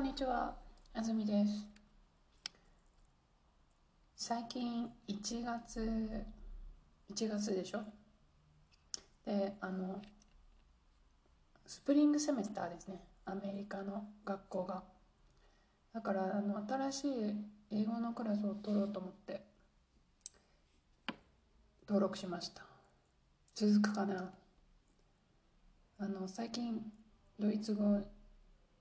んにちは、あずみです。最近1月、1月でしょ？で、あの、スプリングセメスターですね、アメリカの学校が。だから、あの、新しい英語のクラスを取ろうと思って、登録しました。続くかな？あの、最近、ドイツ語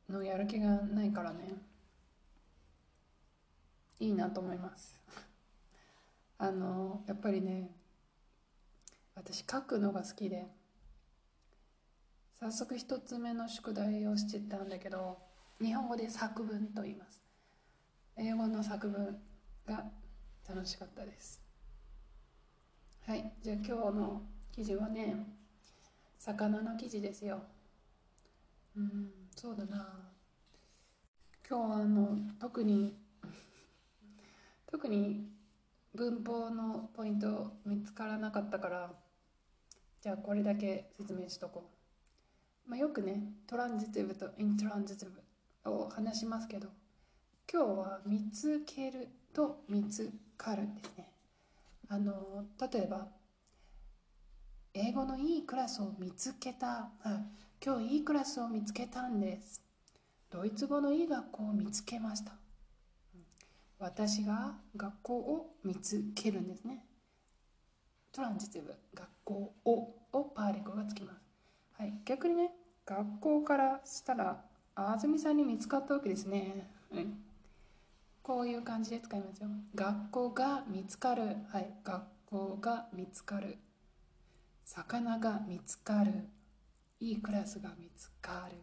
のやる気がないからね。いいなと思います。あのやっぱりね私書くのが好きで早速一つ目の宿題をしてたんだけど日本語で作文と言います。英語の作文が楽しかったです。はいじゃあ今日の記事はね魚の記事ですよ。うん。そうだな。今日はあの特に特に文法のポイント見つからなかったからじゃあこれだけ説明しとこう、まあ、よくねトランジティブとイントランジティブを話しますけど今日は見つけると見つかるですね。あの例えば英語のいいクラスを見つけた、はい今日いいクラスを見つけたんです。ドイツ語のいい学校を見つけました。私が学校を見つけるんですね。トランジティブ、学校ををパーリコがつきます。はい、逆にね、学校からしたら、あずみさんに見つかったわけですね。はい、こういう感じで使いますよ。学校が見つかる。はい、学校が見つかる。魚が見つかる。いいクラスが見つかる。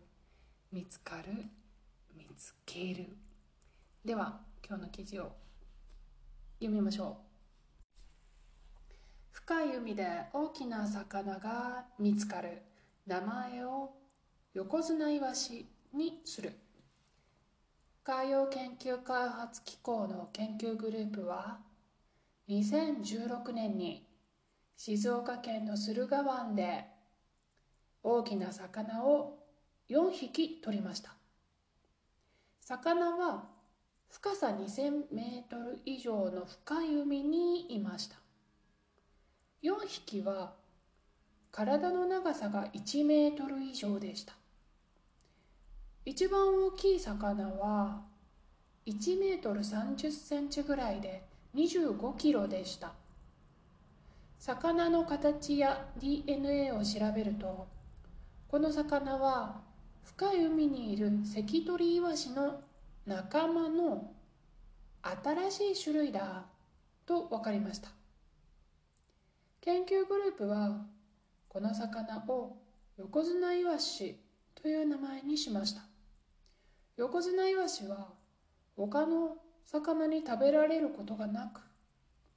見つかる。見つける。では今日の記事を読みましょう。深い海で大きな魚が見つかる。名前を横綱イワシにする。海洋研究開発機構の研究グループは2016年に静岡県の駿河湾で大きな魚を4匹取りました。魚は深さ2000メートル以上の深い海にいました。4匹は体の長さが1メートル以上でした。一番大きい魚は1メートル30センチぐらいで25キロでした。魚の形や DNA を調べるとこの魚は深い海にいる関取イワシの仲間の新しい種類だと分かりました。研究グループはこの魚を横綱イワシという名前にしました。横綱イワシは他の魚に食べられることがなく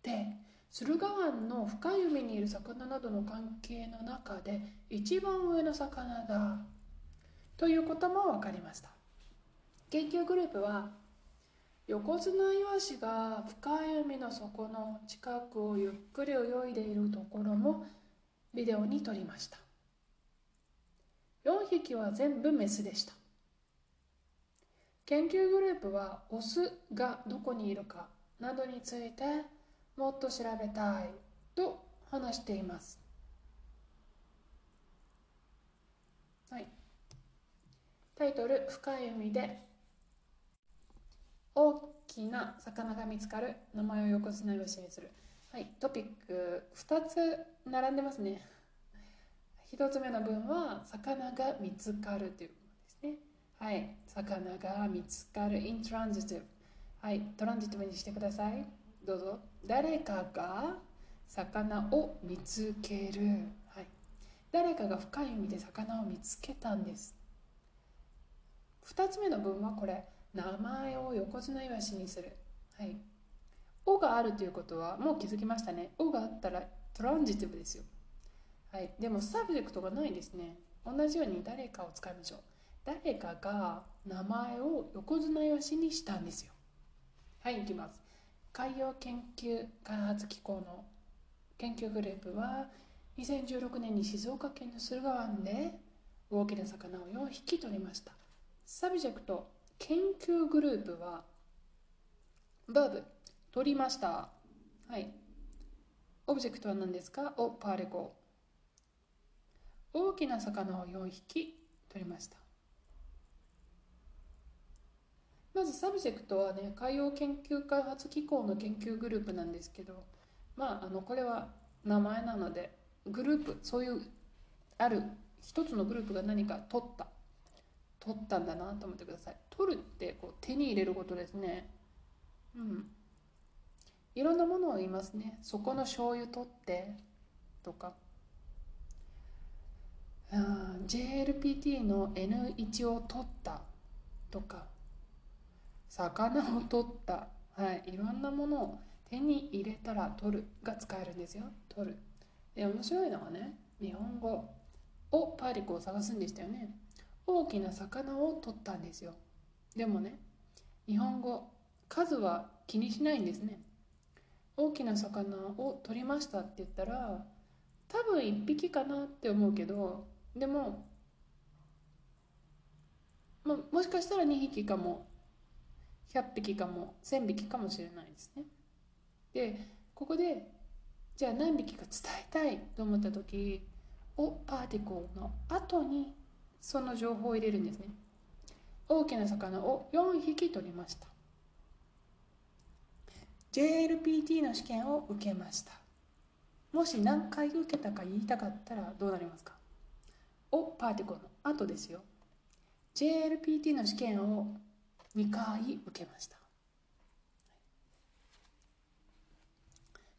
て駿河湾の深い海にいる魚などの関係の中で一番上の魚だ。ということも分かりました。研究グループは横綱イワシが深い海の底の近くをゆっくり泳いでいるところもビデオに撮りました。4匹は全部メスでした。研究グループはオスがどこにいるかなどについてもっと調べたいと話しています。はい。タイトル「深い海で大きな魚が見つかる名前を横綱イワシにする」はい、トピック2つ並んでますね。1つ目の文は「魚が見つかる」というものですね。はい、魚が見つかる in transitive。はい、トランジティブにしてください。どうぞ。誰かが魚を見つける、はい、誰かが深い海で魚を見つけたんです。2つ目の文はこれ。名前を横綱イワシにする。はい「お」があるということはもう気づきましたね「お」があったら transitive ですよ。はい。でも subject がないですね。同じように誰かを使いましょう。誰かが名前を横綱イワシにしたんですよ。はい行きます。海洋研究開発機構の研究グループは2016年に静岡県の駿河湾で大きな魚を4匹取りました。 subject 研究グループは verb 取りました。はい。 object は何ですか？を particle。大きな魚を4匹取りました。まず subject はね海洋研究開発機構の研究グループなんですけどまああのこれは名前なのでグループそういうある一つのグループが何か取った。取ったんだなと思ってください。取るってこう手に入れることですね。うん。いろんなものを言いますね。そこの醤油取ってとか。JLPT の N1 を取ったとか。魚を取った。はい。いろんなものを手に入れたら取るが使えるんですよ。取る。で面白いのはね日本語をパーリコを探すんでしたよね。大きな魚を取ったんですよ。でもね日本語数は気にしないんですね。大きな魚を取りましたって言ったら多分1匹かなって思うけどでも、まあ、もしかしたら2匹かも100匹かも1000匹かもしれないですね。でここでじゃあ何匹か伝えたいと思った時「おパーティコー」の後にその情報を入れるんですね。大きな魚を4匹取りました。JLPT の試験を受けました。もし何回受けたか言いたかったらどうなりますか？おパーティコの後ですよ。JLPT の試験を2回受けました。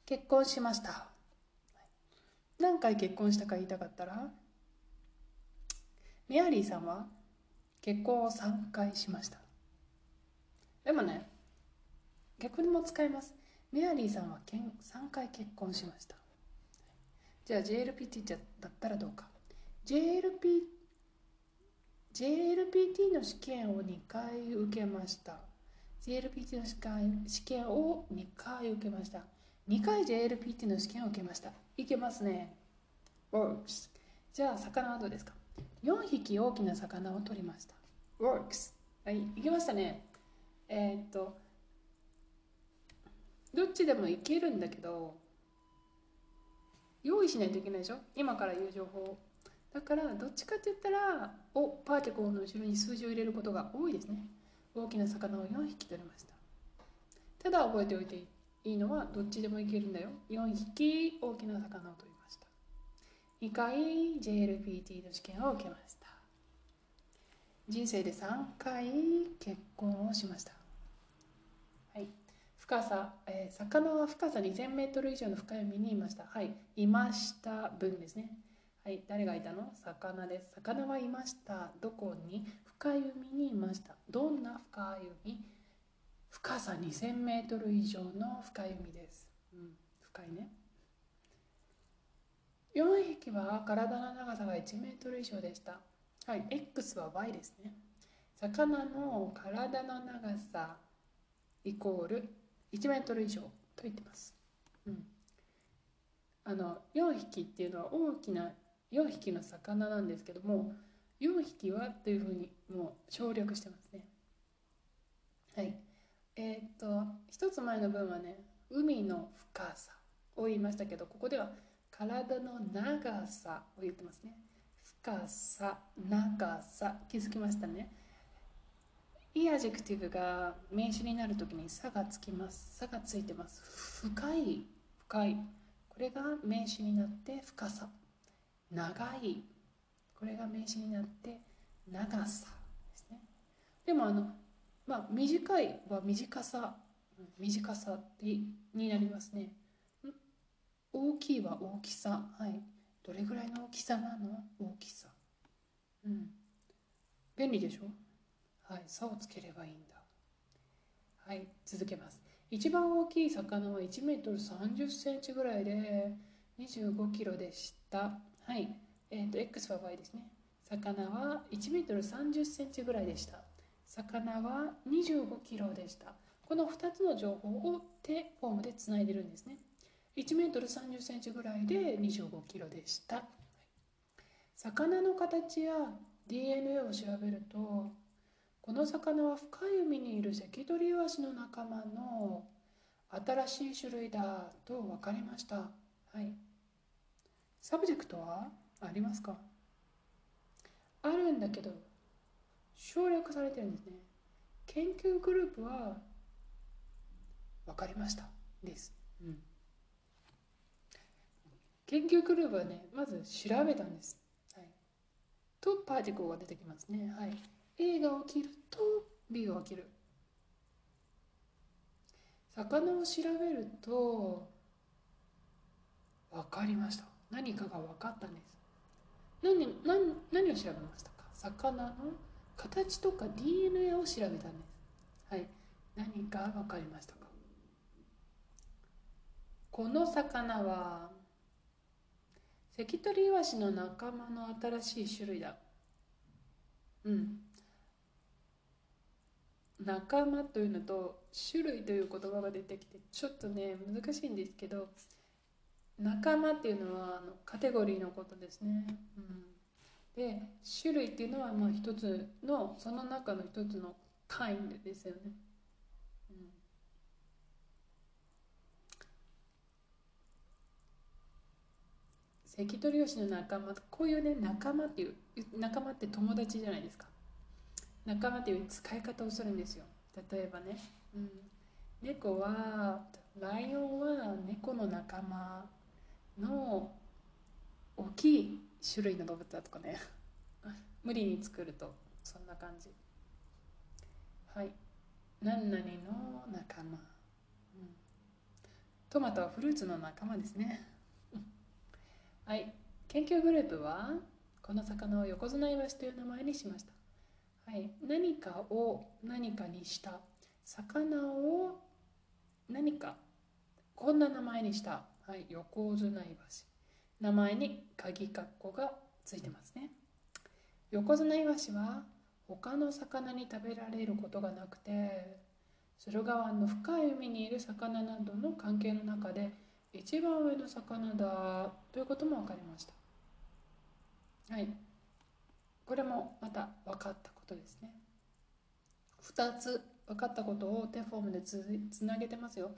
結婚しました。何回結婚したか言いたかったらメアリーさんは結婚を3回しました。でもね逆にも使えます。メアリーさんはけん3回結婚しました。じゃあ JLPT だったらどうか。JLP JLPT の試験を2回受けました。JLPT の試験を2回受けました。2回 JLPT の試験を受けました。いけますね。Works じゃあ魚はどうですか？4匹大きな魚を取りました。Works はいいけましたね。えー、っとどっちでもいけるんだけど用意しないといけないでしょ？今から言う情報だからどっちかって言ったらおパーティコーの後ろに数字を入れることが多いですね。大きな魚を4匹取りました。ただ覚えておいていいのはどっちでもいけるんだよ。4匹大きな魚を取りました。2回 JLPT の試験を受けました。人生で3回結婚をしました。はい。深さ、えー、魚は深さ2000メートル以上の深い海にいました。はい、いました分ですね。はい、誰がいたの？魚です。魚はいました。どこに？深い海にいました。どんな深い海？深さ2000メートル以上の深い海です。うん、深いね。4匹は体の長さが1メートル以上でした。はい、X は Y ですね。魚の体の長さイコール1メートル以上と言ってます。うん、あの4匹っていうのは大きな4匹の魚なんですけども4匹はというふうにもう省略してますね。はい。えー、っと一つ前の文はね海の深さを言いましたけどここでは体の長さを言ってますね。深さ長さ気づきましたね。い adjective が名詞になるときにさがつきます。さがついてます。深い、深い。これが名詞になって深さ。長い。これが名詞になって長さですね。でもあの、まあ、短いは短さ。短さになりますね。大きいは大きさ。はい。どれぐらいの大きさなの？大きさ。うん。便利でしょ？はい、差をつければいいんだ。はい、続けます。一番大きい魚は1メートル30センチぐらいで25キロでした。はい、えっ、ー、と、X は Y ですね。魚は1メートル30センチぐらいでした。魚は25キロでした。この2つの情報を手フォームでつないでるんですね。1メートル30センチぐらいで25キロでした。魚の形や DNA を調べるとこの魚は深い海にいる関取イワシの仲間の新しい種類だと分かりましたはい subject はありますか？あるんだけど省略されてるんですね。研究グループは分かりましたです、うん、研究グループはねまず調べたんです、はい、とパーティクルが出てきますね。はい。A が起きると B が起きる。魚を調べると分かりました。何かが分かったんです。何何何を調べましたか？魚の形とか DNA を調べたんです。はい。何か分かりましたか？この魚は関取イワシの仲間の新しい種類だ。うん。仲間というのと種類という言葉が出てきてちょっとね難しいんですけど仲間っていうのはあのカテゴリーのことですね、うん、で種類っていうのはまあ一つのその中の一つの kind ですよね、うん、関取吉の仲間こういうね仲間っていう仲間って友達じゃないですか。仲間っていう使い方をするんですよ。例えばね、うん、猫はライオンは猫の仲間。の大きい種類の動物だとかね。無理に作るとそんな感じ。はい。何々の仲間、うん、トマトはフルーツの仲間ですね。はい。研究グループはこの魚を横綱イワシという名前にしました。はい、何かを何かにした。魚を何か。こんな名前にした、はい、横綱イワシ。名前に鍵括弧がついてますね。横綱イワシは他の魚に食べられることがなくて駿河湾の深い海にいる魚などの関係の中で一番上の魚だということも分かりました。はい。これもまた分かったことですね。2つ分かったことを手フォームでつなげてますよ。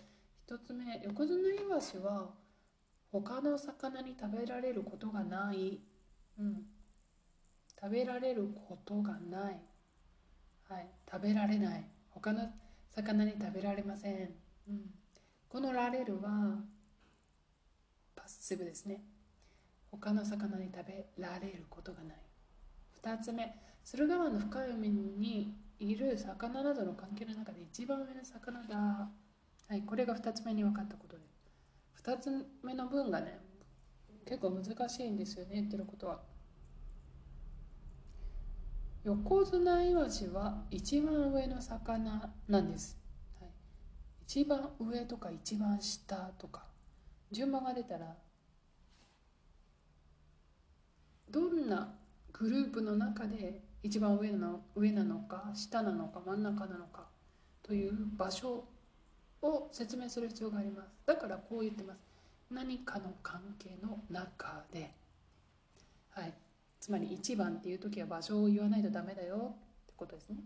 1つ目横綱イワシは他の魚に食べられることがない、うん、食べられることがない、はい、食べられない。他の魚に食べられません、うん、この「られる」はパッシブですね。他の魚に食べられることがない。2つ目。駿河湾の深い海にいる魚などの関係の中で一番上の魚だはい。これが2つ目に分かったことです。2つ目の文がね結構難しいんですよね言ってることは。横綱イワシは一番上の魚なんです、はい、一番上とか一番下とか。順番が出たらどんなグループの中で一番上の上なのか下なのか真ん中なのかという場所を説明する必要があります。だからこう言ってます。何かの関係の中で。はい。つまり1番っていう時は場所を言わないとダメだよってことですね。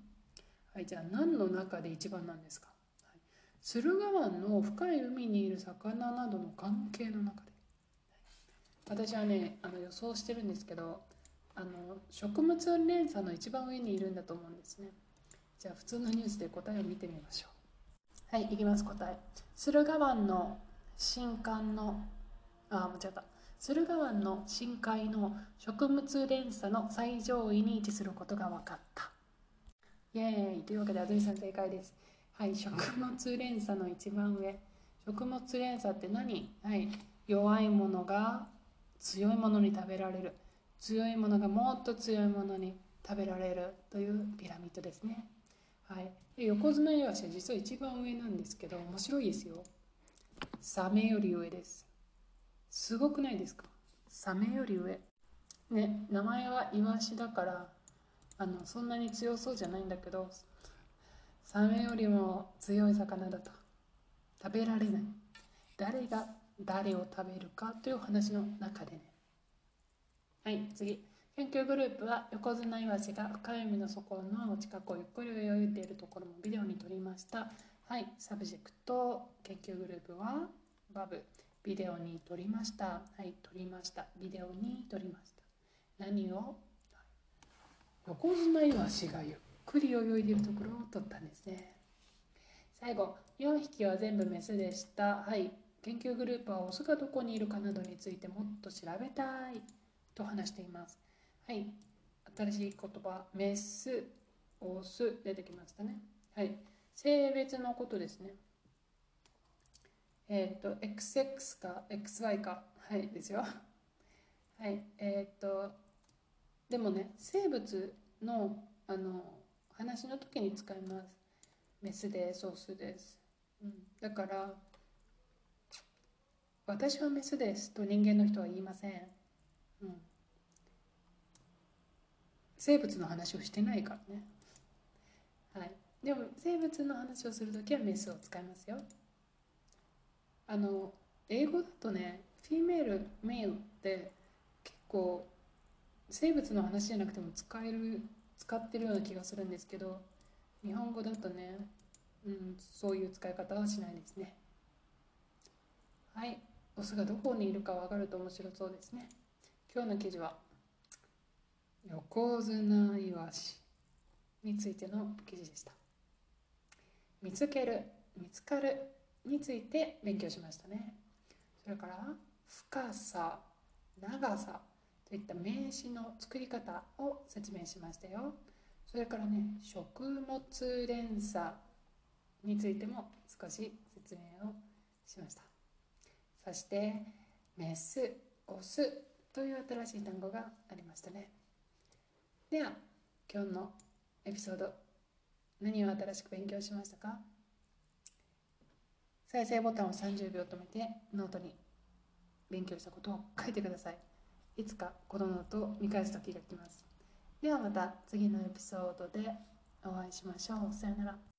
はい。じゃあ何の中で1番なんですか、はい、駿河湾の深い海にいる魚などの関係の中で。私はねあの予想してるんですけどあの食物連鎖の一番上にいるんだと思うんですね。じゃあ普通のニュースで答えを見てみましょう。はいいきます答え。駿河湾の深海のあ間違った駿河湾の深海の食物連鎖の最上位に位置することが分かった。イエーイ。というわけで安住さん正解です。はい。食物連鎖の一番上。食物連鎖って何？はい。弱いものが強いものに食べられる。強いものがもっと強いものに食べられるというピラミッドですね。はい、で横綱イワシは実は一番上なんですけど面白いですよ。サメより上です。すごくないですか？サメより上。ね、名前はイワシだからあのそんなに強そうじゃないんだけどサメよりも強い魚だと食べられない誰が誰を食べるかという話の中でねはい次研究グループは横綱イワシが深い海の底の近くをゆっくり泳いでいるところもビデオに撮りました。はい subject 研究グループは verb ビデオに撮りました。はい撮りました。ビデオに撮りました。何を？横綱イワシがゆっくり泳いでいるところを撮ったんですね。最後4匹は全部メスでした。はい研究グループはオスがどこにいるかなどについてもっと調べたいと話しています。はい。新しい言葉メスオス出てきましたね。はい。性別のことですね。えっ、ー、と XX か XY か。はいですよ。はい。えっ、とでもね生物のあの話の時に使います。メスですオスです、うん、だから私はメスですと人間の人は言いません、うん、生物の話をしてないからね。はい。でも生物の話をする時はメスを使いますよ。あの英語だとねフィメールメイルって結構生物の話じゃなくても使える使ってるような気がするんですけど日本語だとね、うん、そういう使い方はしないですね。はい。オスがどこにいるか分かると面白そうですね。今日の記事は横綱イワシについての記事でした。見つける見つかるについて勉強しましたね。それから深さ長さといった名詞の作り方を説明しましたよ。それからね食物連鎖についても少し説明をしました。そしてメスオスという新しい単語がありましたね。では今日のエピソード何を新しく勉強しましたか？再生ボタンを30秒止めてノートに勉強したことを書いてください。いつかこのノートを見返す時が来ます。ではまた次のエピソードでお会いしましょう。さよなら。